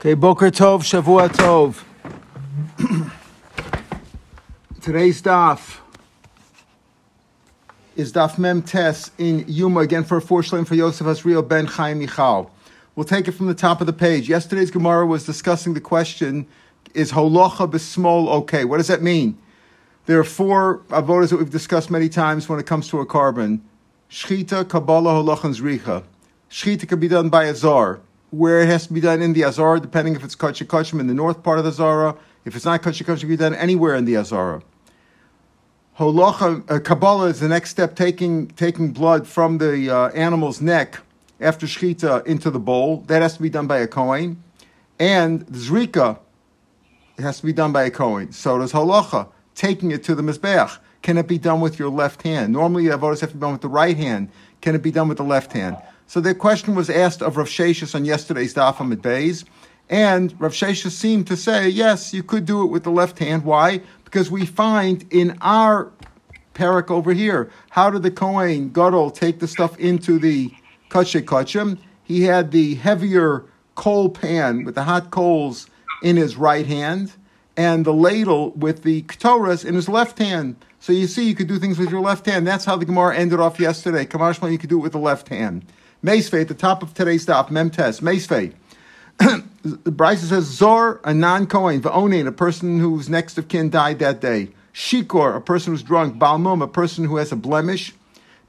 Okay, Boker Tov, Shavua Tov. Today's daf is daf Mem Tes in Yuma, again for a four shlim for Yosef Asriel ben Chaim Michal. We'll take it from the top of the page. Yesterday's Gemara was discussing the question, is holocha b'smol okay? What does that mean? There are four avodas that we've discussed many times when it comes to a korban. Shchita, Kabbalah, holocha, and Zricha. Shchita can be done by a zar where it has to be done in the Azara, depending if it's Kachim in the north part of the Azara. If it's not Kachim, it can be done anywhere in the Azara. Holacha, uh, Kabbalah is the next step, taking, taking blood from the uh, animal's neck after Shechita into the bowl. That has to be done by a Kohen. And the Zrika, it has to be done by a Kohen. So does Holacha, taking it to the Mizbeach. Can it be done with your left hand? Normally, avodas have to be done with the right hand. Can it be done with the left hand? So the question was asked of Rav Sheshis on yesterday's Daf Hamid Beis, and Rav Sheshis seemed to say, yes, you could do it with the left hand. Why? Because we find in our perek over here, how did the Kohen Gadol take the stuff into the Kache Kachim? He had the heavier coal pan with the hot coals in his right hand, and the ladle with the ketoras in his left hand. So you see, you could do things with your left hand. That's how the Gemara ended off yesterday. Kamashma, you could do it with the left hand. Meisvei, at the top of today's stop, Memtes, Meisvei. the brisa says, Zor, a non Kohen, Va'onin, a person whose next of kin died that day. Shikor, a person who's drunk. Balmum, a person who has a blemish.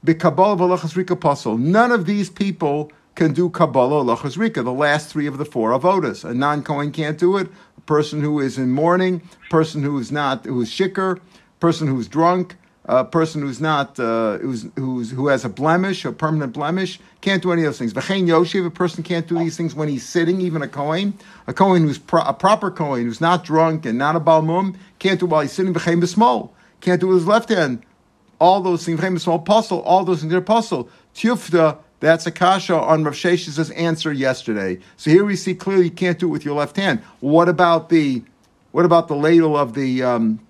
Bikabal v'lachas rika puzzle. None of these people can do Kabbalah lachas rika, the last three of the four avodas. A non Kohen can't do it. A person who is in mourning, person who is not, who is shikr, person who's drunk, a person who's not uh, who's, who's who has a blemish, a permanent blemish, can't do any of those things. V'chein yoshev, a person can't do these things when he's sitting, even a kohen, a kohen who's pro, a proper kohen who's not drunk and not a balmum, can't do while he's sitting. V'chein b'smol, can't do with his left hand. All those things. V'chein b'smol puzzle, all those things are puzzle. Tiyufta, that's a kasha on Rav Shesh's answer yesterday. So here we see clearly you can't do it with your left hand. What about the what about the ladle of the um,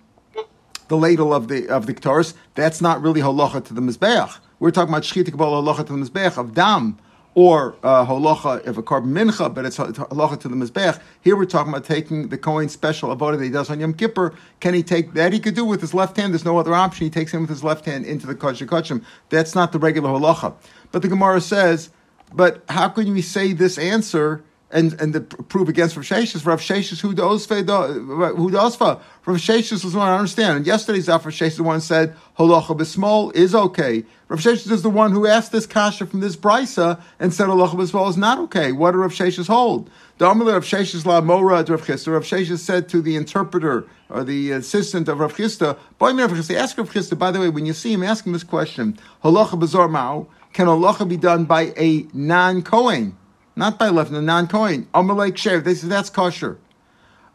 the ladle of the of the Ketores, that's not really halacha to the mizbeach. We're talking about shchita kabbalah halacha to the mizbeach of dam or uh, halacha of a korban mincha, but it's halacha to the mizbeach. Here we're talking about taking the Kohen special avodah that he does on Yom Kippur. Can he take that? He could do with his left hand. There's no other option. He takes him with his left hand into the kodesh. That's not the regular halacha. But the Gemara says, but how can we say this answer? And and the prove against Rav Sheshes. Rav Sheshes who does who does Rav Sheshes was one I understand. And yesterday's Rav Sheshes the one said halacha b'smol is okay. Rav Sheshes is the one who asked this kasha from this brisa and said halacha b'smol is not okay. What do Rav Sheshes hold? The Amalek Rav Sheshes la mora Rav Chisda. Rav Sheshes said to the interpreter or the assistant of Rav Chisda, boy Rav Chisda, ask Rav Chisda. By the way, when you see him, ask him this question: halacha b'zor mao can halacha be done by a non kohen? Not by left, the non-Kohen. Amalek Shev, they said that's kosher.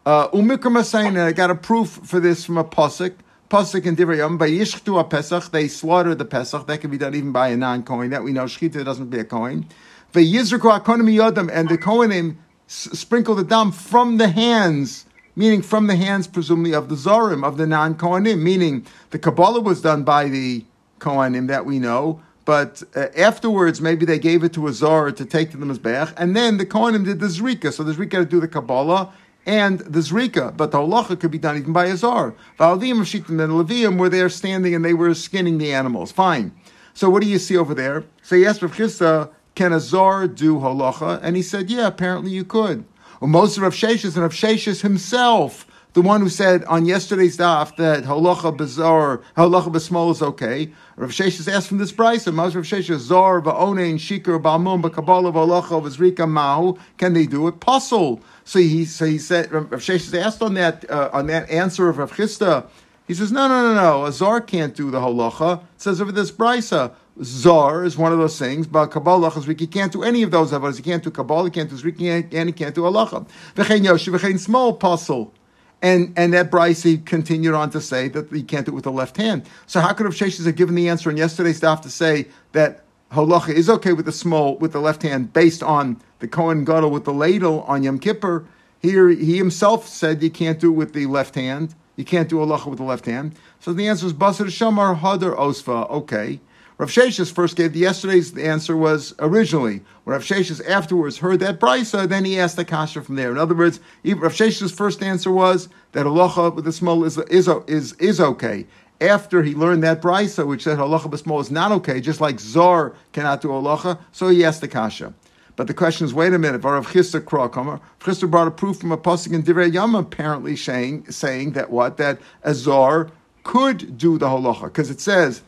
Uh, Umikra I got a proof for this from a Pasuk. Pasuk and Divrayam, by Yishchtu a Pesach, they slaughtered the Pesach. That can be done even by a non-Kohen. That we know, Shchita doesn't be a Kohen. Vayizraku Akonim Yodam, and the Kohenim sprinkle the dam from the hands, meaning from the hands, presumably, of the Zorim, of the non-Kohenim, meaning the Kabbalah was done by the Kohenim that we know, but uh, afterwards, maybe they gave it to a zar to take to the Mizbeach, and then the Kohanim did the Zrika. So the Zrika to do the Kabbalah and the Zrika, but the halacha could be done even by a zar. Valdim Shitim and Levium were there standing and they were skinning the animals. Fine. So what do you see over there? So he asked Rav Chisda, can a zar do halacha? And he said, yeah, apparently you could. Well, most of Rav Sheshis and Rav Sheshis himself the one who said on yesterday's daf that halacha bezar, halacha besmol is okay. Rav Sheshes asked from this brisa, and Rav Sheshes zar va'onein shikar ba'mum ba'kabala v'halacha v'zrika mahu. Can they do it? Puzzle. So he so he said Rav Sheshes asked on that uh, on that answer of Rav Chisda. He says no no no no. A zar can't do the halacha. It says over this brisa. Zar is one of those things, but Kabbalah Chazriki can't do any of those. He can't do Kabbalah, he can't do Zriki, and he can't do halacha. V'chein yoshi, v'chein small puzzle. And and that brisa continued on to say that he can't do it with the left hand. So how could Rav Sheshes have given the answer in yesterday's daf to say that holacha is okay with the small with the left hand based on the Kohen Gadol with the ladle on Yom Kippur? Here he himself said you can't do it with the left hand. You can't do halacha with the left hand. So the answer is basar shamar hadar osva. Okay. Rav Sheshes first gave the yesterday's answer was originally. When Rav Sheshes afterwards heard that brisa, then he asked the kasha from there. In other words, Rav Sheshes' first answer was that halacha with the small is, is, is, is okay. After he learned that brisa, which said halacha b'small is not okay, just like zar cannot do halacha, so he asked the kasha. But the question is, wait a minute, Rav Chisda Krokomer, Chisda brought a proof from a pasuk in Divrei Yama, apparently saying, saying that what? That Azar could do the halacha, because it says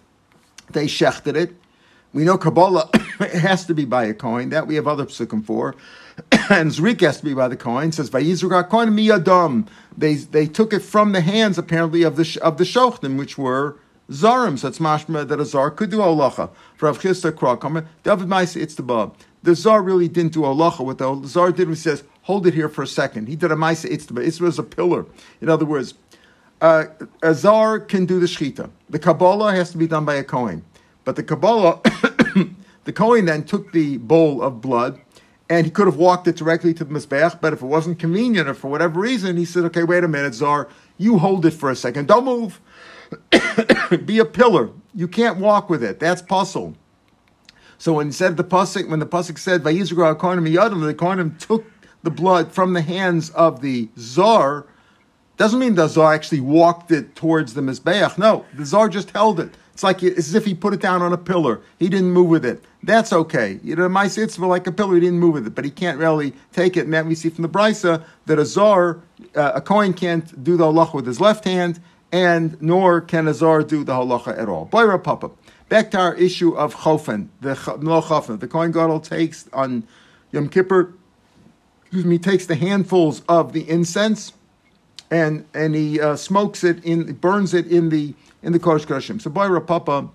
they shechted it. We know Kabbalah has to be by a coin. That we have other psukim for. and Zrik has to be by the coin. It says Vayizruk coin miyadam. They they took it from the hands apparently of the of the shochtim, which were zarim. So it's mashma that a zar could do halacha. Rav Chisda Krokomer, David Maisa, it's the bab the Zar really didn't do halacha. What the Zar did was says, hold it here for a second. He did a Maisa Itzba. It was a pillar. In other words, uh, a zar can do the Shechita. The Kabbalah has to be done by a Kohen. But the Kabbalah, the Kohen then took the bowl of blood and he could have walked it directly to the Mizbeach, but if it wasn't convenient or for whatever reason, he said, okay, wait a minute, zar, you hold it for a second. Don't move. be a pillar. You can't walk with it. That's puzzle. So when said the pasuk, when the pasuk said Vayizra Kohanim Yadim, the Kohanim took the blood from the hands of the zar, doesn't mean the zar actually walked it towards the mizbeach. No, the zar just held it. It's like it's as if he put it down on a pillar. He didn't move with it. That's okay. You know, my it's like a pillar. He didn't move with it, but he can't really take it. And that we see from the brisa that a zar, uh, a coin can't do the halacha with his left hand, and nor can a zar do the halacha at all. Boy, Papa. Back to our issue of chofen, the no chofen. The coin Gadol takes on Yom Kippur, excuse me, takes the handfuls of the incense and and he uh, smokes it in, burns it in the in the Kodesh Kodeshim. So, boy, Papa,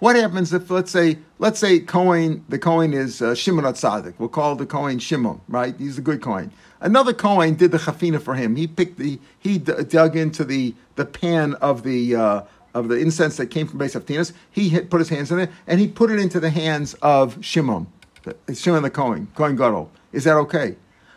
what happens if let's say let's say Cohen the Cohen is uh, Shimon Atzadik. We'll call the Cohen Shimon, right? He's a good Cohen. Another Cohen did the chafina for him. He picked the he dug into the the pan of the uh, of the incense that came from Beis Haftinas, he hit, put his hands in it, and he put it into the hands of Shimon, Shimon the Kohen, Kohen Gadol. Is that okay?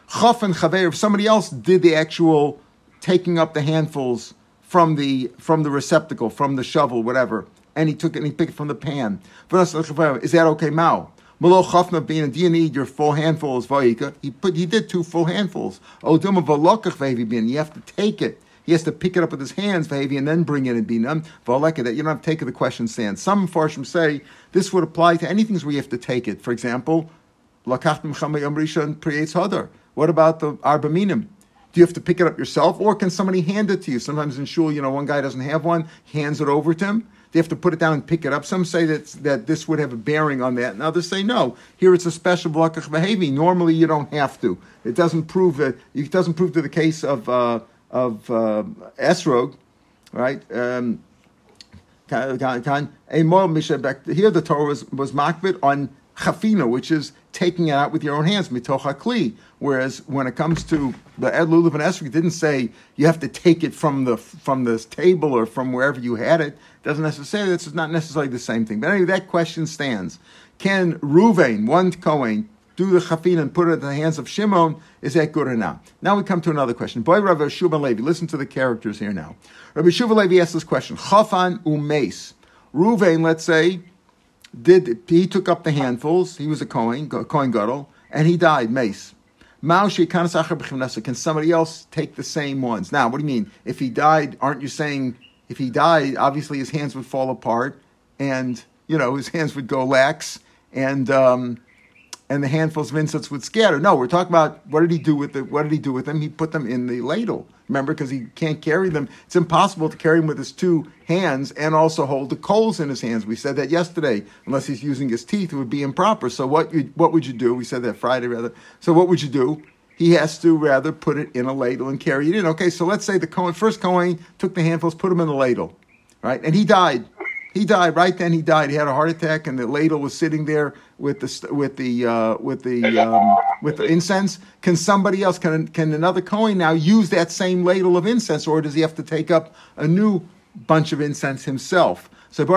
Chaf and Chaver, if somebody else did the actual taking up the handfuls from the from the receptacle, from the shovel, whatever, and he took it and he picked it from the pan. Is that okay, Mao? Malo chafna being do you need your full handfuls, Vayika? He put he did two full handfuls. Oduma valokach bin. You have to take it he has to pick it up with his hands, and then bring it in binam. That you don't have to take it, the question stands. Some farshim say this would apply to anything where you have to take it. For example, lakachtim hadar. What about the arba minim? Do you have to pick it up yourself, or can somebody hand it to you? Sometimes in shul, you know, one guy doesn't have one, hands it over to him. They have to put it down and pick it up. Some say that that this would have a bearing on that, and others say no. Here it's a special blakach behavior. Normally, you don't have to. It doesn't prove that. It doesn't prove to the case of. Uh, of uh, Esrog, right? Um, here the Torah was, was makbid on chafina, which is taking it out with your own hands, mitoch kli. Whereas when it comes to the Ed Lulav and didn't say you have to take it from the from the table or from wherever you had it. doesn't necessarily. This is not necessarily the same thing. But anyway, that question stands. Can Ruvain, one Kohen, do the chafin and put it in the hands of Shimon, is that good or not? Now we come to another question. Boy, Rabbi Shubal Levi, listen to the characters here now. Rabbi Shubal Levi asked this question: Chafan umeis. Ruvain, let's say, did he took up the handfuls? He was a Kohen, Kohen Gadol, and he died. Mace. Can somebody else take the same ones? Now, what do you mean? If he died, aren't you saying if he died, obviously his hands would fall apart, and you know his hands would go lax, and um, and the handfuls of incense would scatter. No, we're talking about what did he do with the what did he do with them? He put them in the ladle. Remember, because he can't carry them. It's impossible to carry them with his two hands and also hold the coals in his hands. We said that yesterday. Unless he's using his teeth, it would be improper. So what you, what would you do? We said that Friday rather. So what would you do? He has to rather put it in a ladle and carry it in. Okay, so let's say the first Cohen took the handfuls, put them in the ladle, right? And he died. He died right then. He died. He had a heart attack, and the ladle was sitting there with the with the uh, with the um, with the incense. Can somebody else? Can can another Kohen now use that same ladle of incense, or does he have to take up a new bunch of incense himself? So can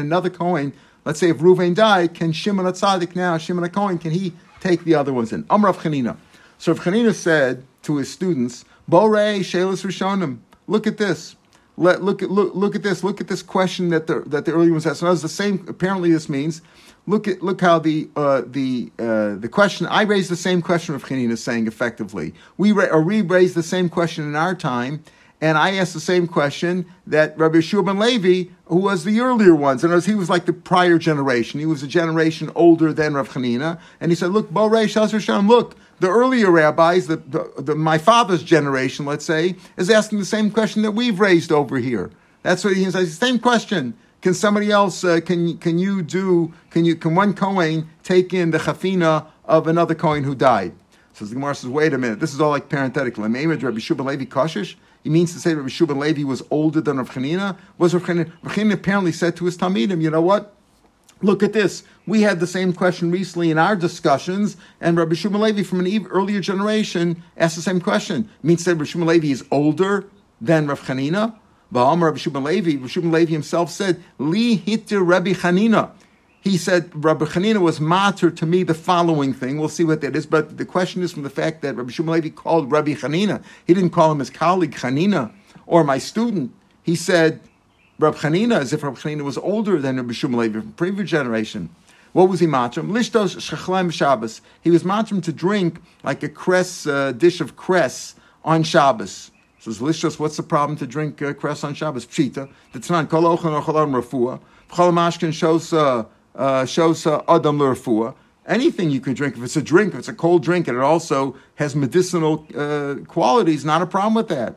another Kohen? Let's say if Ruvain died, can Shimon a tzaddik now? Shimon a Kohen can he take the other ones in? Amrav Chanina. So Chanina said to his students, "Borei shelas rishonim, look at this." Let, look at look look at this. Look at this question that the that the earlier ones asked. So it's the same. Apparently, this means look at look how the uh, the uh, the question I raised the same question of Chanina is saying effectively. We ra- or we raised the same question in our time, and I asked the same question that Rabbi Yeshua ben Levi, who was the earlier ones, and he was like the prior generation. He was a generation older than Rav Chanina, and he said, "Look, Bo Sham, look." The earlier rabbis, the, the, the, my father's generation, let's say, is asking the same question that we've raised over here. That's what he says. Same question. Can somebody else? Uh, can can you do? Can you? Can one Kohen take in the chafina of another Kohen who died? So the Gemara says, wait a minute. This is all like parenthetical. He means to say that Rabbi Shubal Levi was older than Rav Chanina. Was Rav Chanina? Rav apparently said to his Talmidim, you know what? Look at this. We had the same question recently in our discussions, and Rabbi Shimon Levi from an earlier generation asked the same question. It means that Rabbi Shimon Levi is older than Rav Chanina. Ba'am Rabbi Shimon Levi, Rabbi himself said, Li hitter Rabbi Chanina. He said Rabbi Chanina was matter to me the following thing. We'll see what that is, but the question is from the fact that Rabbi Shimon Levi called Rabbi Chanina. He didn't call him his colleague Chanina or my student. He said Rabbi Chanina as if Rabbi Chanina was older than Rabbi Shimon Levi from previous generation. What was he matrim? Lishtos shechlem Shabbos. He was matrim to drink like a cress uh, dish of cress on Shabbos. So lishtos. What's the problem to drink uh, cress on Shabbos? Pshita. The Tanan kol ochan or cholam refuah. Cholam mashkin shows uh, uh, shows uh, adam refuah. Anything you can drink, if it's a drink, if it's a cold drink, and it also has medicinal qualities, not a problem with that.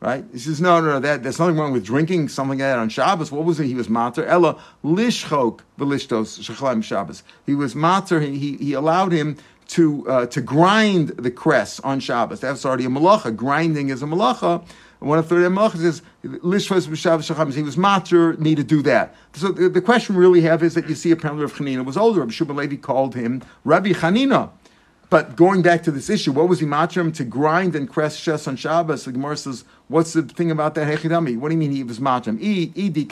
Right? He says, no, no, no, that, there's nothing wrong with drinking something like that on Shabbos. What was it? He was mater. Ella lishchok v'lishtos shechlaim Shabbos. He was mater. He, he, he allowed him to, uh, to grind the cress on Shabbos. That's already a malacha. Grinding is a malacha. One of the malachas is lishvos b'shav shacham. He was matter me to do that. So the, the, question we really have is that you see apparently Rav Chanina was older. Rabbi Shubal Levi called him Rabbi Chanina. But going back to this issue, what was he matrim to grind and crush shes on Shabbos? The Gemara says, what's the thing about that hechidami? What do you mean he was matrim?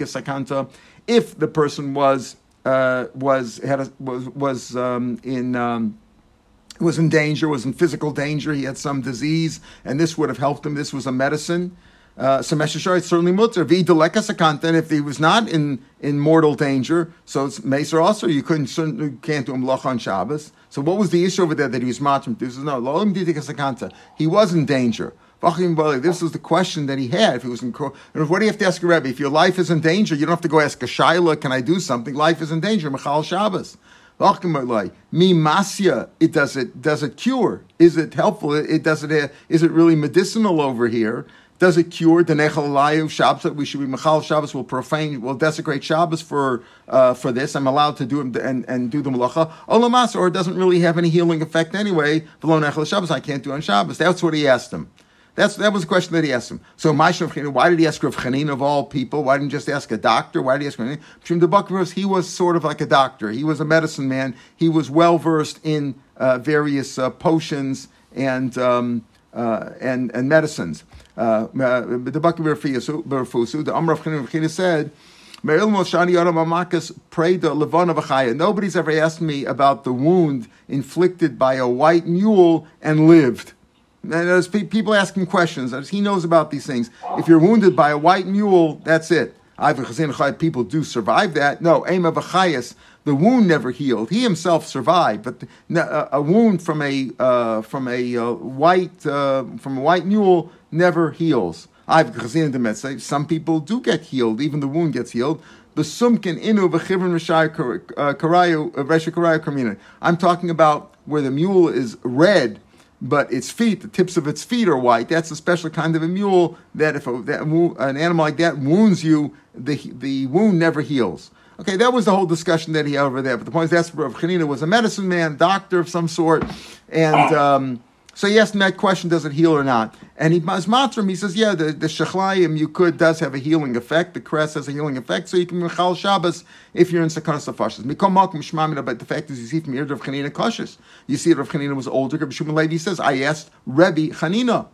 Sakanta. If the person was uh, was had a, was was um, in um, was in danger, was in physical danger, he had some disease, and this would have helped him. This was a medicine. Uh, so Meshashar it's certainly mutter. V'idaleka sakanta, if he was not in, in mortal danger, so it's Meser also, you couldn't certainly can't do him on Shabbos. So what was the issue over there that he was matrim? This is no, lo'im sakanta. He was in danger. This was the question that he had. If he was in, and what do you have to ask a Rebbe? If your life is in danger, you don't have to go ask a Shaila, can I do something? Life is in danger. Machal Shabbos. Mi masya, it does it does it cure? Is it helpful? It, does it is it really medicinal over here? Does it cure the nechal Shabbos that we should be machal Shabbos will profane will desecrate Shabbos for uh, for this? I'm allowed to do and and do the malacha olamas, or it doesn't really have any healing effect anyway. Below nechal Shabbos, I can't do on Shabbos. That's what he asked him. That's, that was the question that he asked him. So, why did he ask Rav Chanin of all people? Why didn't he just ask a doctor? Why did he ask Rav the Buckverse, he was sort of like a doctor. He was a medicine man. He was well versed in uh, various uh, potions and, um, uh, and, and medicines. The Buckverse, the Amr of Chanin said, Nobody's ever asked me about the wound inflicted by a white mule and lived. And there's people asking questions. He knows about these things. If you're wounded by a white mule, that's it. People do survive that. No, the wound never healed. He himself survived, but a wound from a uh, from a uh, white uh, from a white mule never heals. Some people do get healed. Even the wound gets healed. The sumkin inu uh, karayu I'm talking about where the mule is red but its feet, the tips of its feet are white. That's a special kind of a mule that if a, that, an animal like that wounds you, the, the wound never heals. Okay, that was the whole discussion that he had over there. But the point is, that's Rav Chanina was a medicine man, doctor of some sort, and um, so he asked him that question, does it heal or not? And he was matrim, he says, yeah, the, the shechlayim you could, does have a healing effect. The cress has a healing effect, so you can mechal Shabbos if you're in Sakana Safashas. Mikom malkum shmamina, but the fact is, you see from here, Rav Chanina kashas. You see Rav Chanina was older. Rabbi Shimon Levi says, I asked Rebbe Chanina.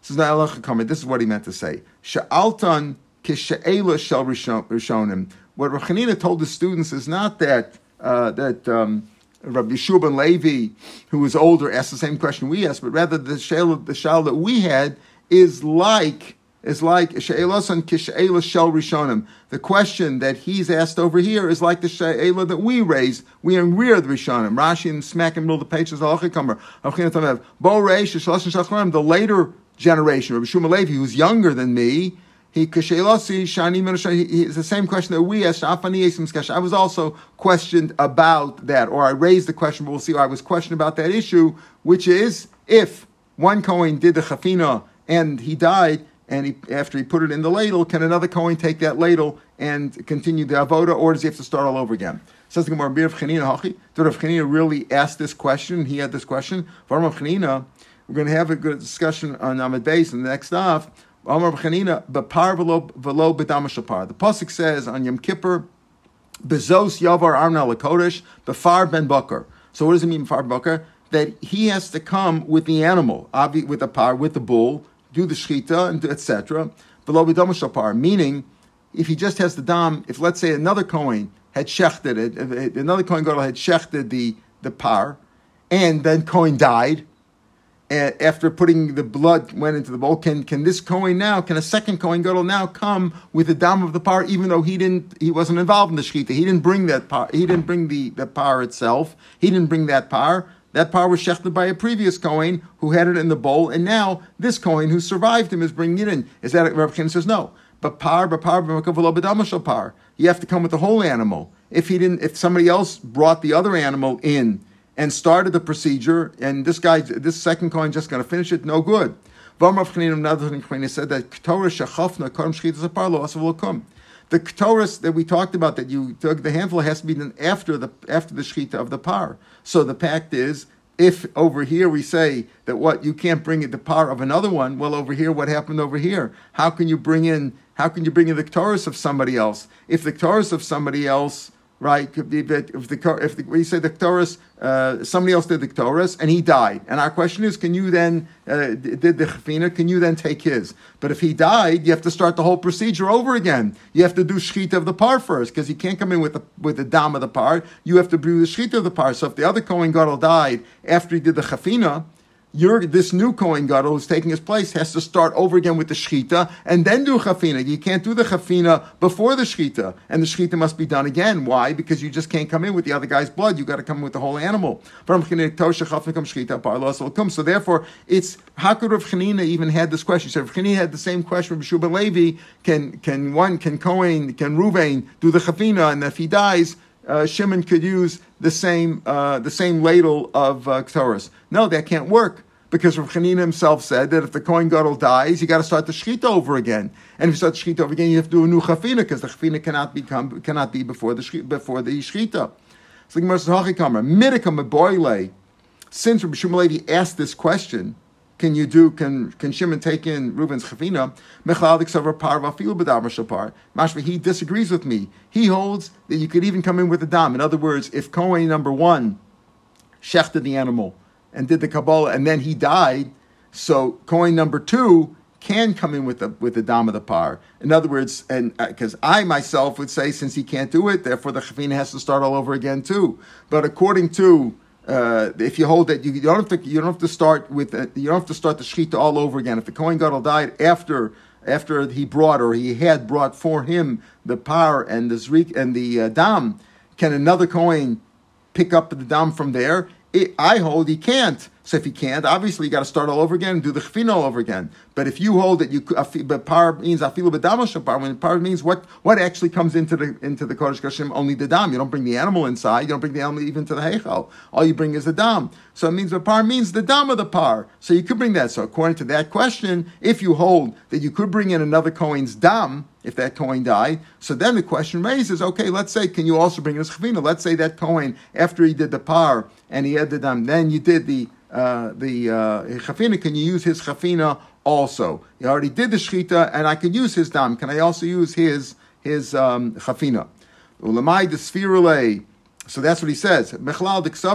This is not. This is what he meant to say. Sha'altan kishe'ela shel rishonim. What Rav Chanina told the students is not that, uh, that, um, Rabbi Yeshua ben Levi, who was older, asked the same question we asked, but rather the shal, the shal that we had is like is like she'elos and kishe'elos shel rishonim. The question that he's asked over here is like the she'ela that we raised. We rear the rishonim. Rashi and smack in the middle of the page says halachikamar. Bo reish the later generation, Rabbi Shmuel Levi, who's younger than me, he It's the same question that we asked. I was also questioned about that, or I raised the question, but we'll see. I was questioned about that issue, which is if one Kohen did the chafina and he died, and he, after he put it in the ladle, can another Kohen take that ladle and continue the avoda, or does he have to start all over again? Says the Gemara, Rav Chanina really asked this question? He had this question. Rav Chanina, we're going to have a good discussion on Amid Beis in the next off. Amar B'chanina, B'par v'lo b'dama The Pasuk says on Yom Kippur, Bezos Yavar Arna Lakodesh, B'far ben Bakar. So what does it mean, B'far Bakar? That he has to come with the animal, with the par, with the bull, do the shchita, etc. Below b'dama shapar, meaning if he just has the dam, if let's say another coin had shechted it, another coin girl had shechted the, the par, and then coin died, after putting the blood went into the bowl, can can this Kohen now, can a second Kohen Gadol now come with the dam of the par, even though he didn't, he wasn't involved in the shechita, he didn't bring that par, he didn't bring the, the par itself, he didn't bring that par. That par was shechted by a previous Kohen who had it in the bowl, and now this Kohen who survived him is bringing it in. Is that Rabbi Chen says no? But par, but par, but par. You have to come with the whole animal. If he didn't, if somebody else brought the other animal in and started the procedure, and this guy, this second coin, just going to finish it, no good. Vamrav Chanin said that The Ktoris that we talked about that you took the handful has to be done after the after the shechita of the par. So the pact is if over here we say that what you can't bring it the par of another one, well over here what happened over here? How can you bring in how can you bring in the Ktoris of somebody else? If the Ktoris of somebody else right? If the if the, if the we say the Ktoris, uh, somebody else did the Ktoris and he died, and our question is, can you then uh, did the Chafina? Can you then take his? But if he died, you have to start the whole procedure over again. You have to do shchita of the par first because he can't come in with the with the dam of the par. You have to do the shchita of the par. So if the other Kohen Gadol died after he did the Chafina, this new Kohen Gadol who's taking his place has to start over again with the Shechita and then do Chafina. You can't do the Chafina before the Shechita, and the Shechita must be done again. Why? Because you just can't come in with the other guy's blood. You've got to come in with the whole animal. So therefore, it's how could Rav Chanina even had this question? So Rav Chanina had the same question. Rav Shuba Levi can can one can Kohen can Ruvain do the Chafina, and if he dies, uh, Shimon could use the same uh, the same ladle of uh. No, that can't work because Rav Chanina himself said that if the Kohen Gadol dies, you got to start the Shechita over again. And if you start the Shechita over again, you have to do a new Chafina because the Chafina cannot become cannot be before the before the Shechita. So the Gemara says, "Hachikamer midikam boile." Since Rabbi Shmuel asked this question, can you do? Can can Shimon take in Reuben's Chafina? Mashma, he disagrees with me. He holds that you could even come in with a dam. In other words, if Kohen number one shechted the animal and did the Kabbalah, and then he died. So coin number two can come in with the with the dam of the par. In other words, and because uh, I myself would say since he can't do it, therefore the chafina has to start all over again too. But according to uh, if you hold that you, don't have to you don't have to start with uh, you don't have to start the shechita all over again. If the kohen gadol died after after he brought or he had brought for him the par and the zrik and the uh, dam, can another kohen pick up the dam from there? I hold he can't. So if he can't, obviously you got to start all over again and do the chfina all over again. But if you hold that you, but par means afilu b'dam par. When par means what what actually comes into the into the kodesh kashim only the dam. You don't bring the animal inside. You don't bring the animal even to the heichal. All you bring is the dam. So it means the par means the dam of the par. So you could bring that. So according to that question, if you hold that you could bring in another kohen's dam if that kohen died, so then the question raises: Okay, let's say can you also bring in a chfina? Let's say that kohen after he did the par and he had the dam, then you did the uh, the uh, chafina, can you use his chafina also? He already did the shchita, and I can use his dam. Can I also use his his um, chafina? Ulamai the So that's what he says. In other words,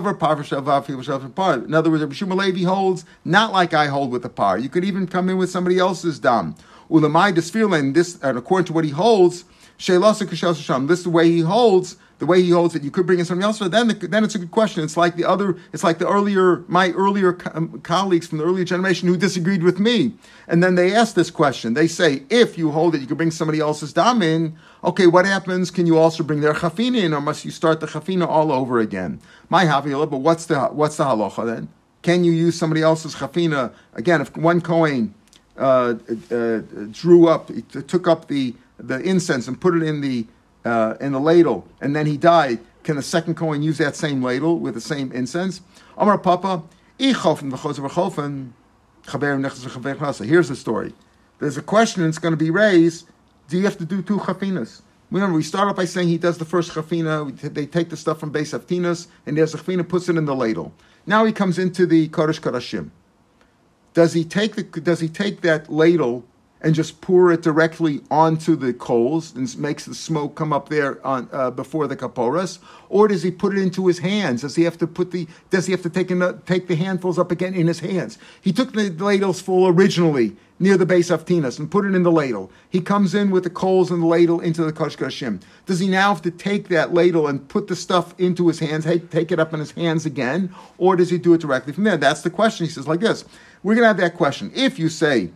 Rabbi Shmuel Levi holds not like I hold with the par. You could even come in with somebody else's dam. Ulamai the this, and according to what he holds, Sheilasa Kashel This is the way he holds. The way he holds it, you could bring in something else. But then, then it's a good question. It's like the other. It's like the earlier, my earlier co- um, colleagues from the earlier generation who disagreed with me, and then they ask this question. They say, if you hold it, you could bring somebody else's dam in. Okay, what happens? Can you also bring their chafina in, or must you start the chafina all over again? My havila, but what's the what's the halacha then? Can you use somebody else's chafina again? If one coin uh, uh, drew up, took up the the incense and put it in the uh, in the ladle, and then he died. Can the second coin use that same ladle with the same incense? Amar Papa, Here's the story. There's a question that's going to be raised. Do you have to do two chafinas? Remember, we start off by saying he does the first chafina. They take the stuff from Beis Haftinas, and there's a chafina, puts it in the ladle. Now he comes into the Kodesh Kodashim. Does he take the? Does he take that ladle and just pour it directly onto the coals and makes the smoke come up there on uh, before the kaporas, or does he put it into his hands? Does he have to put the? Does he have to take in, take the handfuls up again in his hands? He took the ladles full originally near the base of Tinas and put it in the ladle. He comes in with the coals and the ladle into the Kosh Does he now have to take that ladle and put the stuff into his hands, take it up in his hands again, or does he do it directly from there? That's the question. He says like this. We're going to have that question. If you say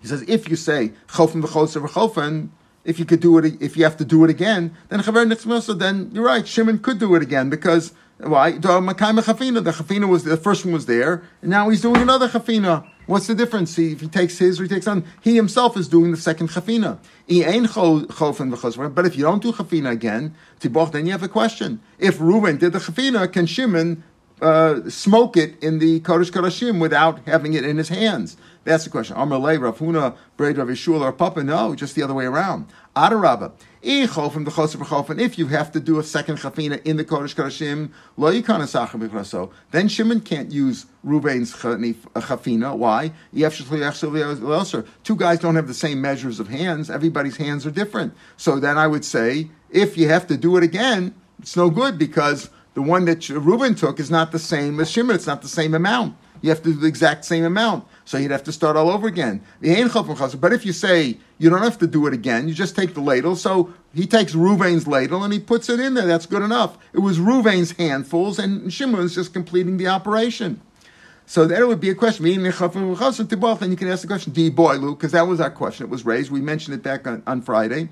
he says, if you say chofen v'choser v'chofen, if you could do it, if you have to do it again, then chaver nitzmosa, then you're right. Shimon could do it again because why? The chafina was the first one was there, and now he's doing another chafina. What's the difference? See, if he takes his or he takes on, he himself is doing the second chafina. But if you don't do chafina again, tiboch, then you have a question. If Reuben did the chafina, can Shimon uh, smoke it in the Kodesh Kodashim without having it in his hands? That's the question. Amar Le, Rav Huna, Braid Rav Yishul, or Papa? No, just the other way around. Adarabba. If you have to do a second chafina in the Kodesh Kodashim, lo yikana Then Shimon can't use Ruvain's uh, chafina. Why? Two guys don't have the same measures of hands. Everybody's hands are different. So then I would say, if you have to do it again, it's no good because the one that Reuben took is not the same as Shimon. It's not the same amount. You have to do the exact same amount. So you'd have to start all over again. But if you say you don't have to do it again, you just take the ladle. So he takes Ruvain's ladle and he puts it in there. That's good enough. It was Ruvain's handfuls, and Shimon's just completing the operation. So there would be a question. And you can ask the question, because that was our question. It was raised. We mentioned it back on, on Friday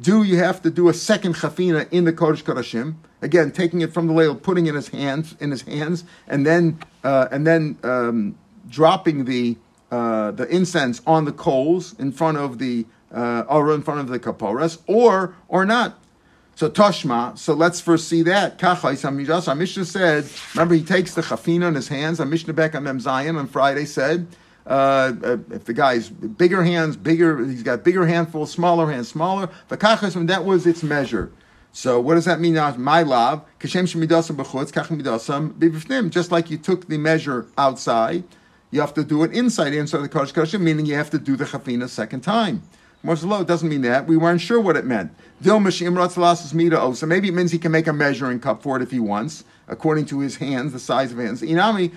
do you have to do a second chafina in the Kodesh Kodashim? Again, taking it from the ladle, putting it in his hands, in his hands, and then uh, and then um, dropping the uh, the incense on the coals in front of the uh, or in front of the kaporas, or or not. So Toshma. So let's first see that. Our Mishnah said. Remember, he takes the chafina in his hands. Our Mishnah back on Mem Zion on Friday said uh, uh, if the guy's bigger hands, bigger, he's got bigger handfuls, smaller hands, smaller. V'kachas, that was its measure. So what does that mean now? My love, kashem shemidasam b'chutz, kach midasam b'bifnim. Just like you took the measure outside, you have to do it inside, inside the kodesh kodesh, meaning you have to do the chafina a second time. Morselo doesn't mean that. We weren't sure what it meant. So maybe it means he can make a measuring cup for it if he wants, according to his hands, the size of hands. Inami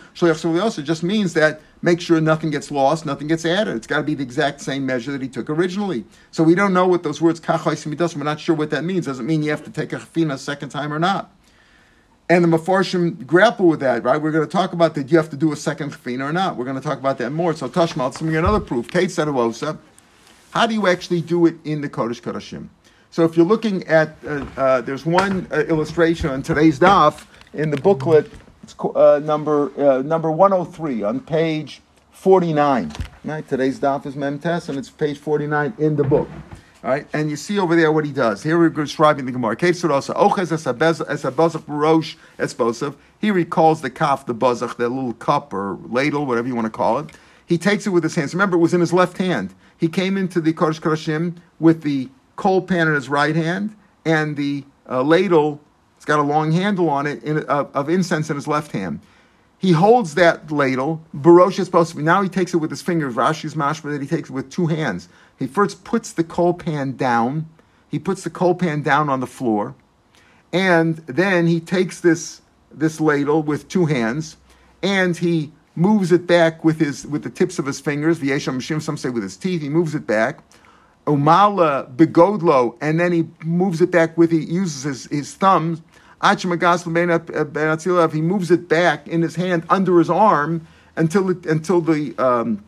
just means that make sure nothing gets lost, nothing gets added. It's got to be the exact same measure that he took originally. So we don't know what those words kachai We're not sure what that means. Doesn't mean you have to take a chafina a second time or not. And the Mefarshim grapple with that, right? We're going to talk about that you have to do a second chafina or not. We're going to talk about that more. So Tashmal, let's me another proof. Kate said how do you actually do it in the Kodesh Kodashim? So if you're looking at, uh, uh, there's one uh, illustration on today's daf in the booklet. It's uh, number uh, number 103 on page 49. Right, today's daf is Memtes, and it's page 49 in the book. All right, and you see over there what he does. Here we're describing the Gemara. He recalls the kaf, the bazach, that little cup or ladle, whatever you want to call it. He takes it with his hands. Remember, it was in his left hand. He came into the Kodesh Kodashim with the coal pan in his right hand and the uh, ladle, it's got a long handle on it, in, uh, of incense in his left hand. He holds that ladle. Barosh is supposed to be. Now he takes it with his fingers. Rashi's mashma that he takes it with two hands. He first puts the coal pan down. He puts the coal pan down on the floor, and then he takes this this ladle with two hands, and he moves it back with his with the tips of his fingers. V'yesham some say with his teeth. He moves it back, umala begodlo, and then he moves it back with he uses his, his thumbs. He moves it back in his hand under his arm until it, until the um,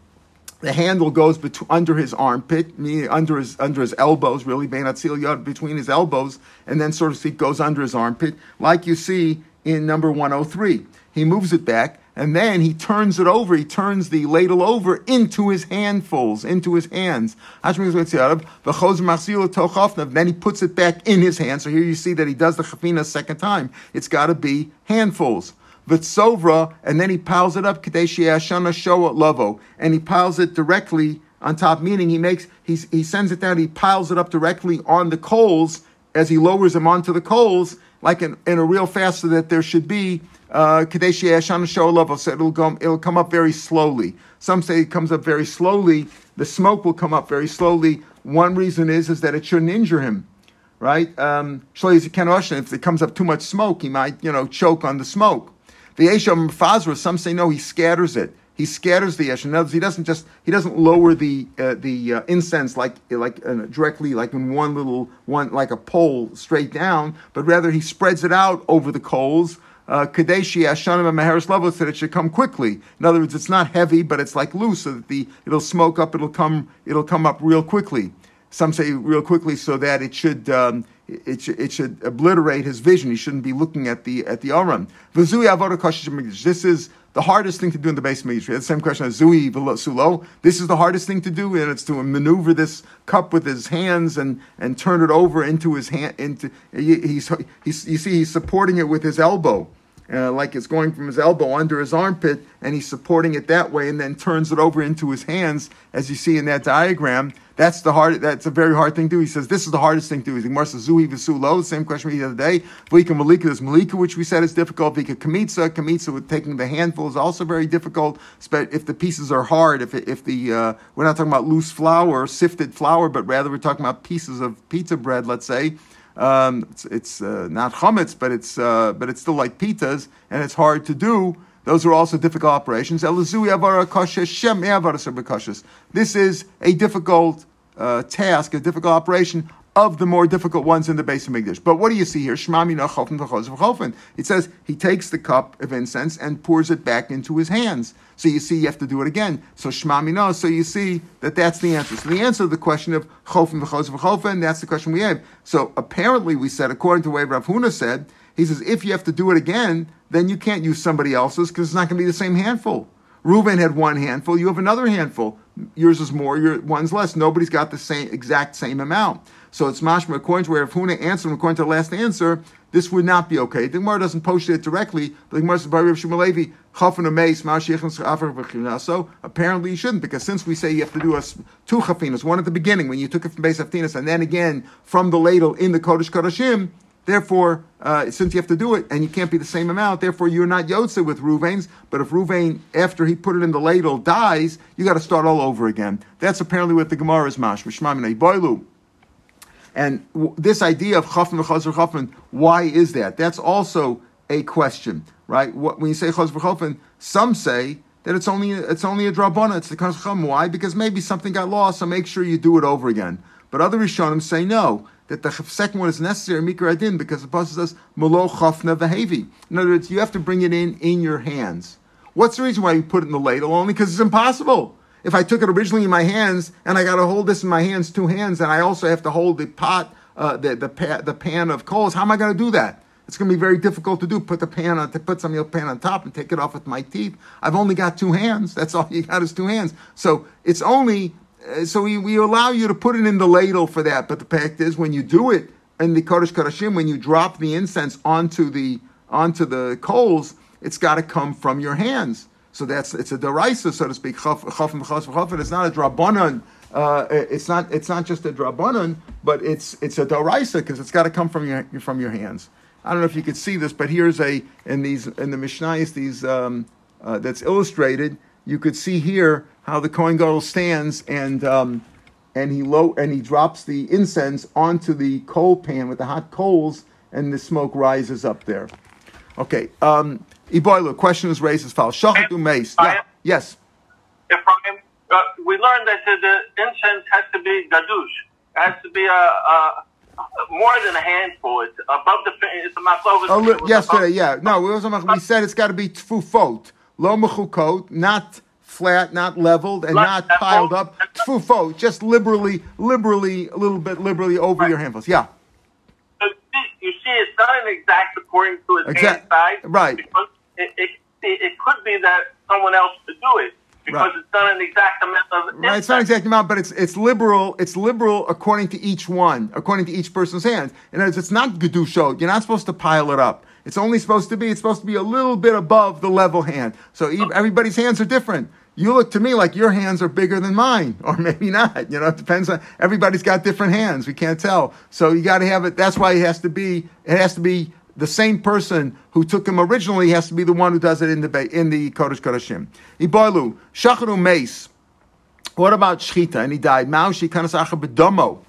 the handle goes under his armpit, meaning under his under his elbows, really between his elbows, and then sort of speak goes under his armpit, like you see in number 103. He moves it back, and then he turns it over. He turns the ladle over into his handfuls, into his hands. Then he puts it back in his hand. So here you see that he does the chafina a second time. It's got to be handfuls. Vitsovra, and then he piles it up, Kadeshia Shoa Lovo, and he piles it directly on top, meaning he makes he, he sends it down, he piles it up directly on the coals as he lowers them onto the coals, like in, in a real fast, that there should be Kadeshia Shana Shoa Lovo, so it'll come it'll come up very slowly. Some say it comes up very slowly. The smoke will come up very slowly. One reason is is that it shouldn't injure him right? Um, if it comes up too much smoke, he might, you know, choke on the smoke. The Esham Fazra, some say no, he scatters it. He scatters the ash. In other words, he doesn't just he doesn't lower the uh, the uh, incense like like uh, directly like in one little one like a pole straight down, but rather he spreads it out over the coals. Uh, Kadeshi Ashanim and Maharis that it should come quickly. In other words, it's not heavy, but it's like loose, so that the it'll smoke up. It'll come. It'll come up real quickly. Some say real quickly, so that it should. Um, it should, it should obliterate his vision. He shouldn't be looking at the at the Aram. This is the hardest thing to do in the base of Midrash. The same question as Zui Sulo. This is the hardest thing to do, and it's to maneuver this cup with his hands and, and turn it over into his hand. Into he's, he's you see he's supporting it with his elbow. Uh, like it's going from his elbow under his armpit, and he's supporting it that way, and then turns it over into his hands, as you see in that diagram. That's the hard. That's a very hard thing to do. He says this is the hardest thing to do. He's says zui v'sulo. Same question we had the other day. V'ika malika is malika, which we said is difficult. V'ika kamitza, kamitza with taking the handful is also very difficult. But If the pieces are hard, if if the uh, we're not talking about loose flour, sifted flour, but rather we're talking about pieces of pizza bread. Let's say um, it's, it's uh, not chametz, but it's uh, but it's still like pitas, and it's hard to do. Those are also difficult operations. This is a difficult uh, task, a difficult operation of the more difficult ones in the base of Migdash. But what do you see here? It says he takes the cup of incense and pours it back into his hands. So you see, you have to do it again. So shmamina. So you see that that's the answer. So the answer to the question of chofen v'chos v'chofen, that's the question we have. So apparently, we said, according to the way Rav Huna said, he says if you have to do it again, then you can't use somebody else's because it's not going to be the same handful. Reuven had one handful. You have another handful. Yours is more. Your one's less. Nobody's got the same exact same amount. So it's mashma according to where if Huna answered according to the last answer. This would not be okay. The Gemara doesn't post it directly, the Gemara says, "Bari Shemalevi chafin ameis So apparently you shouldn't, because since we say you have to do a, two chafinas, one at the beginning when you took it from base haftinas, and then again from the ladle in the kodesh kodashim, Therefore, uh, since you have to do it and you can't be the same amount, therefore you're not Yotze with Ruvain's. But if Ruvain, after he put it in the ladle, dies, you got to start all over again. That's apparently what the Gemara is mash. And this idea of chafin v'chazar chafin, why is that? That's also a question, right? When you say chazar v'chafin, some say that it's only it's only a drabana, it's the chazar Why? Because maybe something got lost, so make sure you do it over again. But other Rishonim say no that the second one is necessary, Mikra Adin, because the Pasuk says, Malo Chafna Vahevi. In other words, you have to bring it in in your hands. What's the reason why you put it in the ladle? Only because it's impossible. If I took it originally in my hands and I got to hold this in my hands, two hands, and I also have to hold the pot, uh, the, the, pa- the pan of coals, how am I going to do that? It's going to be very difficult to do. Put the pan on, to put some of the pan on top and take it off with my teeth. I've only got two hands. That's all you got is two hands. So it's only so we, we allow you to put it in the ladle for that. But the fact is, when you do it in the Kodesh Kodashim, when you drop the incense onto the onto the coals, it's got to come from your hands. So that's it's a deraisa, so to speak. It's not a drabanan. Uh, it's not it's not just a drabanan, but it's it's a deraisa because it's got to come from your from your hands. I don't know if you could see this, but here's a in these in the Mishnayos these um, uh, that's illustrated. You could see here how the Kohen Gadol stands and um, and he low and he drops the incense onto the coal pan with the hot coals, and the smoke rises up there. Okay, um, Iboilu, question is raised as follows: Shachatu mace. Yeah. Yes. Ephraim, uh, we learned that the, incense has to be gadush. It has to be a, a, more than a handful. It's above the. It's a. Oh, yesterday, above- yeah. No, we, wasn't, we said it's got to be tfufot, lo mechukot, not flat, not leveled, and Not not piled up. Tfufot, just liberally, liberally, a little bit liberally over Right. your handfuls. Yeah. So you see, it's not an exact according to its Exact- hand size. right. Because it, it, it, could be that someone else could do it because Right. it's not an exact amount of. Right, it's not exact amount, but it's it's liberal. It's liberal according to each one, according to each person's hands. And words, it's not gedusho. You're not supposed to pile it up. It's only supposed to be. It's supposed to be a little bit above the level hand. So ev- everybody's hands are different. You look to me like your hands are bigger than mine, or maybe not. You know, it depends on. Everybody's got different hands. We can't tell. So you got to have it. That's why it has to be. It has to be the same person who took him originally has to be the one who does it in the in the Kodesh Kodeshim. Iboilu shacharu mace. What about Shchita? And he died. Maushi Kanasacha Bedomo.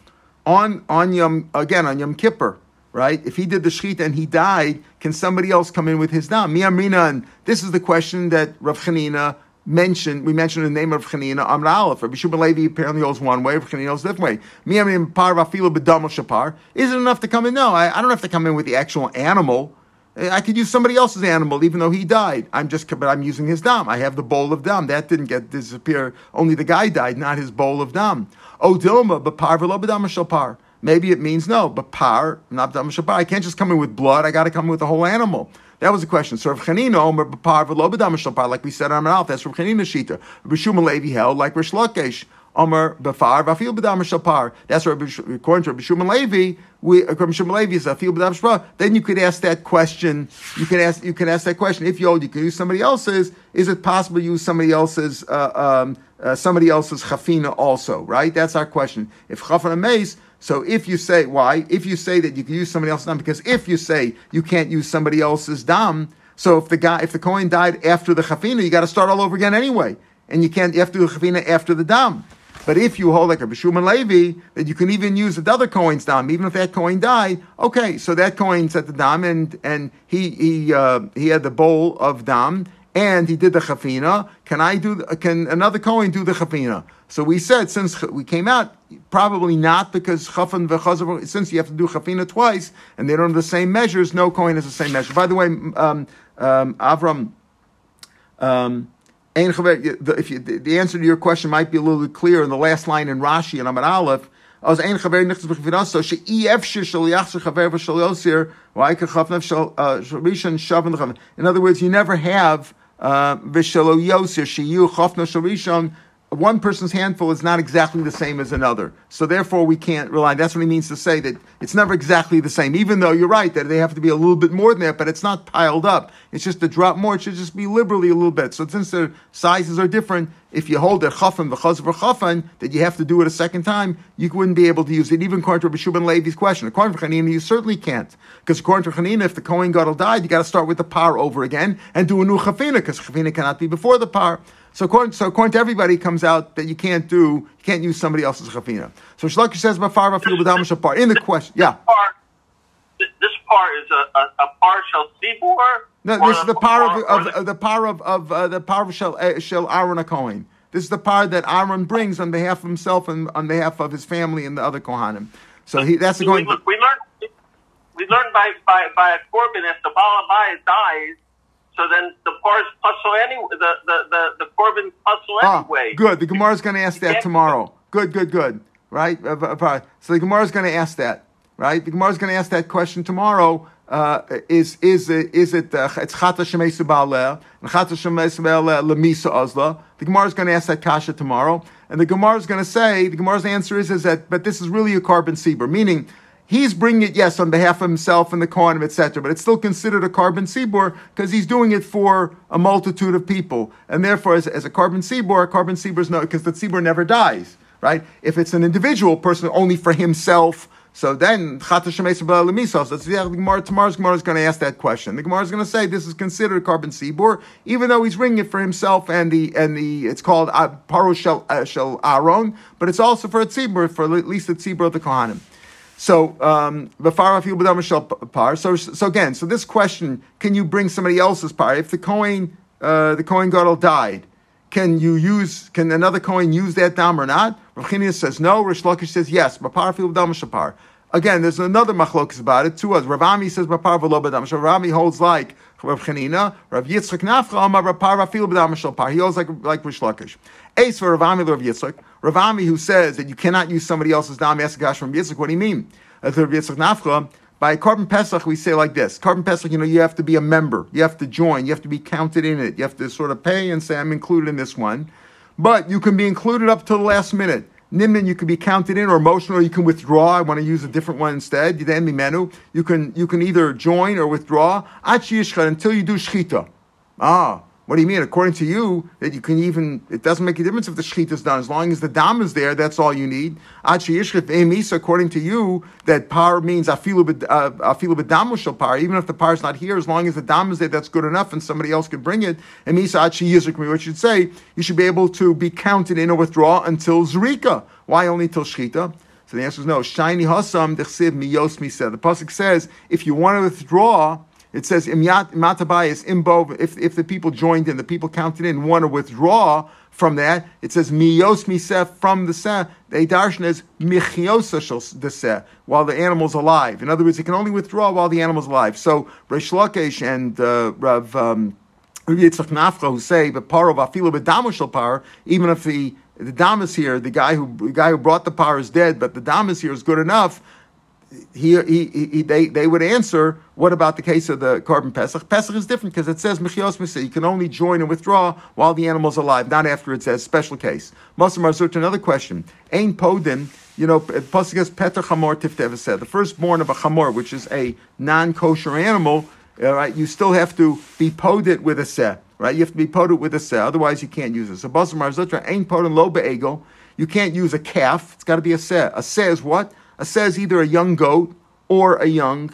On on Yom again on Yom Kippur, right? If he did the Shchita and he died, can somebody else come in with his dam? Miyamrina, and this is the question that Rav Chanina mentioned. We mentioned the name of Chanina Amr Aleph. Rabbi Shimon Levi apparently holds one way, Rav Chanina holds a different way. Bedomo Shapar. Is it enough to come in? No, I, I don't have to come in with the actual animal. I could use somebody else's animal, even though he died. I'm just, but I'm using his dam. I have the bowl of dam. That didn't get disappear. Only the guy died, not his bowl of dam. Oh, Dilma, but par shapar. Maybe it means no, but par, not b'dam shapar. I can't just come in with blood. I got to come in with the whole animal. That was the question. So Rav Chanina Omer b'par v'lo b'dam shapar, like we said on Ralph. That's Rav Chanina shita. Rishuma Levi held like Rish Lakish. Omer b'far v'afil b'dam shapar. That's Rabbi- according to Rabbi Levi. We according Levi is afil b'dam shapar. Then you could ask that question. You can ask. You can ask that question. If you hold, you can use somebody else's. Is it possible to use somebody else's? Uh, um, uh, somebody else's chafina also, right? That's our question. If chafina mace, so if you say why, if you say that you can use somebody else's dam, because if you say you can't use somebody else's dam, so if the guy, if the coin died after the chafina, you got to start all over again anyway, and you can't. You have to do the chafina after the dam. But if you hold like a Bishum and Levi, that you can even use the other coin's dam, even if that coin died, okay, so that coin's at the dam, and and he he uh, he had the bowl of dam, and he did the chafina. Can I do? Can another coin do the chafina? So we said since we came out, probably not because chafan v'chazav. Since you have to do chafina twice, and they don't have the same measures, no coin has the same measure. By the way, um, um, Avram. Um, if you, the answer to your question might be a little bit clear in the last line in Rashi and Amar Aleph. Chaver nichtas b'chviraso she'i efshir shel yachzer chaver v'shel yosir v'ayka chafnev shel uh, shel rishon shavan l'chav. In other words, you never have v'shel yosir she'yu chafnev shel rishon. One person's handful is not exactly the same as another, so therefore we can't rely. That's what he means to say that it's never exactly the same. Even though you're right that they have to be a little bit more than that, but it's not piled up. It's just a drop more. It should just be liberally a little bit. So since their sizes are different, if you hold their chafan v'chaz v'chafan, that you have to do it a second time, you wouldn't be able to use it. Even according to Rabbi Shubin Levi's question, according to Chanina, you certainly can't, because according to Chanina, if the Kohen Gadol died, you got to start with the par over again and do a new chafina, because chafina cannot be before the par. So according, so according to everybody, it comes out that you can't do, you can't use somebody else's chafina. So Shlakish says, "Bafar b'dam shapar." In the question, yeah. this part is a, a, a partial seaboard. No, this is the power of, of, the- power of, of uh, the power of Shel, uh, Shel Aaron a Kohen. This is the power that Aaron brings on behalf of himself and on behalf of his family and the other Kohanim. So he, that's the going. we learned we learned by by by a korban if the Balabai dies, so then the par's puzzle anyway. The the the, the korban puzzle Ah, anyway. good. The Gemara is going to ask that tomorrow. Good, good, good. Right? Uh, uh, uh, So the Gemara is going to ask that. Right? The Gemara is going to ask that question tomorrow. Uh, is is it is it uh, it's chata shemesu ba'aleh and chata shemesu ba'aleh lemisa azla? The Gemara is going to ask that kasha tomorrow, and the Gemara is going to say the Gemara's answer is is that but this is really a korban tzibur, meaning he's bringing it yes on behalf of himself and the Kohanim, etc. But it's still considered a korban tzibur because he's doing it for a multitude of people, and therefore as, as a korban tzibur, a korban tzibur is no because the seabor never dies, right? If it's an individual person only for himself. So then, B'La That's the Gemara. Tomorrow's Gemara is going to ask that question. The Gemara is going to say this is considered a korban tzibur, even though he's bringing it for himself and the and the it's called uh, Paro Shel uh, Aaron, but it's also for a tzibur, for at least the tzibur of the Kohanim. So um, par. So so again, so this question: Can you bring somebody else's par? If the Kohen uh, the Kohen Gadol died, can you use, can another coin use that dam or not? Rav says no. Rish Lakish says yes. Bapar shapar. Again, there's another machlokas about it. Two us. Rav Ami says bapar v'lo b'dam. So Rav Ami holds like Rav Chanina. Rav Yitzchak Nafcha Amar shapar. He holds like like Rish Lakish. Ace for Rav Ami Rav Yitzchak. Rav Ami who says that you cannot use somebody else's dam. Ask from Yitzchak. What do you mean? Rav Yitzchak Nafcha. By Korban Pesach, we say like this: Korban Pesach, you know, you have to be a member, you have to join, you have to be counted in it, you have to sort of pay and say, "I'm included in this one." But you can be included up to the last minute. Nimnin, you can be counted in or emotional, you can withdraw. I want to use a different one instead. The menu. You can you can either join or withdraw. Until you do shchita. Ah, what do you mean? According to you, that you can even, it doesn't make a difference if the shechita is done. As long as the dam is there, that's all you need. According to you, that par means afilu b'damu uh, shel par. Even if the par is not here, as long as the dam is there, that's good enough and somebody else could bring it. Misa achi yizrik, what should say, you should be able to be counted in or withdraw until zrika. Why only till shechita? So the answer is no. Shiny hasam dechsiv miyos said. The pasuk says, if you want to withdraw, it says matabayis imbo. If if the people joined in, the people counted in, want to withdraw from that. It says miyos misef from the seh. The darshan is michiosa the seh while the animal's alive. In other words, it can only withdraw while the animal's alive. So Lakesh and uh, Rav. Um, Yitzchak who say the par of afilu b'damushal par, even if the the dam is here, the guy who the guy who brought the par is dead, but the dam is here is good enough he, he, he, they, they would answer, what about the case of the Korban Pesach? Pesach is different because it says Mechios Misa. You can only join and withdraw while the animal's alive, not after it says special case. Mosa Marzut, another question. Ain Podin, you know, says Peter Chamor Tiftev said, the firstborn of a Chamor, which is a non kosher animal, all right, you still have to be poded with a seh, right? You have to be poded with a seh, otherwise you can't use it. So Mosa Marzut, Ain Podin Lo Be'ego, you can't use a calf, it's got to be a seh. A seh is what? Says either a young goat or a young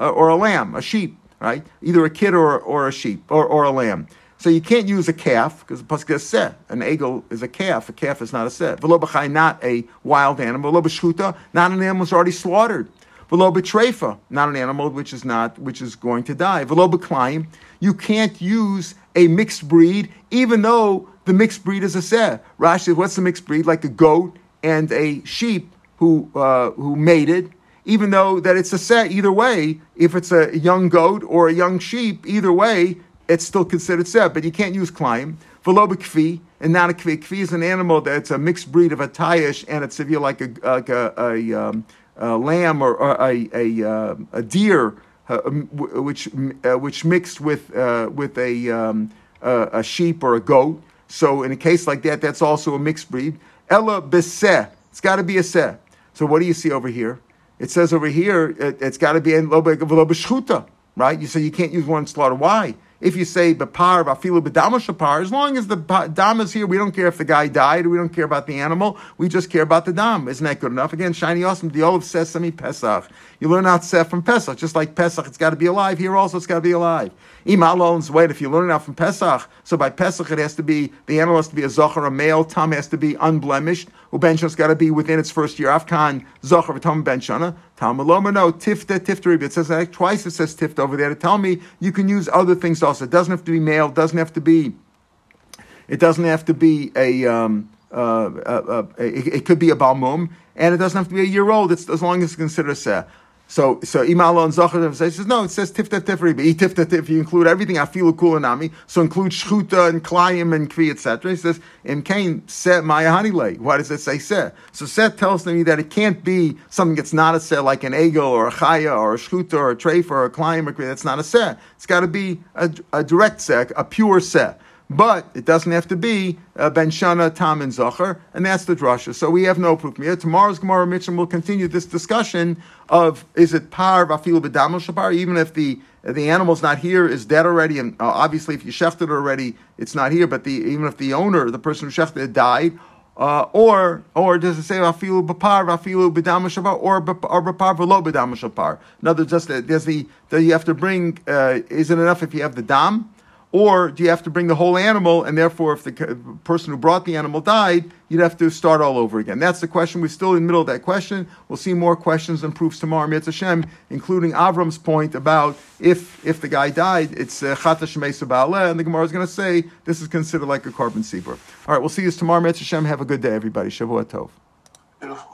uh, or a lamb, a sheep, right? Either a kid or, or a sheep or, or a lamb. So you can't use a calf because the pasuk says seh. An egel is a calf. A calf is not a seh. V'lo not a wild animal. V'lo b'shchuta, not an animal that's already slaughtered. V'lo b'trefa, not an animal which is not which is going to die. V'lo b'klayim, you can't use a mixed breed even though the mixed breed is a seh. Rashi what's the mixed breed? Like a goat and a sheep who uh, who mated, even though that it's a set either way. If it's a young goat or a young sheep, either way, it's still considered set. But you can't use klayim. Veloba and not a kfi. Kfi is an animal that's a mixed breed of a tayish and it's severe like a like a, a, um, a lamb or, a a, uh, a deer, uh, which uh, which mixed with uh, with a um, a sheep or a goat. So in a case like that, that's also a mixed breed. Ella beseh. It's got to be a seh. So what do you see over here? It says over here it, has got to be in lo right? You say you can't use one slaughter. Why? If you say bepar vafilu bedama as long as the dam is here, we don't care if the guy died, we don't care about the animal, we just care about the dam. Isn't that good enough? Again, shiny awesome. The olive says semi pesach. You learn out sef from pesach, just like pesach, it's got to be alive. Here also, it's got to be alive. Imalon's wait. If you learn out from pesach, so by pesach it has to be the animal has to be a zocher, a male. Tam has to be unblemished. Ubenshon's got to be within its first year. Afkan zocher v'tam benshana. Tam aloma no tifta tifta. It says twice. It says tifta over there to tell me you can use other things also. It doesn't have to be male. It doesn't have to be. It doesn't have to be a. Um, uh, uh, uh, it, it, could be a balmum, and it doesn't have to be a year old. It's as long as it's considered a seh. So so imal on zachar says no. It says tifta tifri, but tif. You include everything. Afilu kulanami. So include shchuta and klayim and kvi etc. He says in Cain set maya hanile. Why does it say set? So set tells me that it can't be something that's not a set like an egel or a chaya or a shchuta or a treif or a klayim or kvi. That's not a set. It's got to be a, a direct set, a pure set. But it doesn't have to be uh, Ben Shana, Tam, and Zachar, and that's the drasha. So we have no proof here. Tomorrow's Gemara Mitchell will continue this discussion of is it par vafilu b'damel shapar, even if the the animal's not here, is dead already, and uh, obviously if you shechted already, it's not here. But the even if the owner, the person who shefted it, died, uh, or or does it say vafilu b'par vafilu b'damel shapar or or b'par v'lo b'damel shapar? In other words, there's the, the you have to bring. Uh, is it enough if you have the dam? Or do you have to bring the whole animal, and therefore, if the person who brought the animal died, you'd have to start all over again? That's the question. We're still in the middle of that question. We'll see more questions and proofs tomorrow, Mitzvah Hashem, including Avram's point about if if the guy died, it's uh, Chata Shemesa Ba'aleh, and the Gemara is going to say this is considered like a korban tzibur. All right, we'll see you tomorrow, Mitzvah Hashem. Have a good day, everybody. Shavua Tov. Beautiful.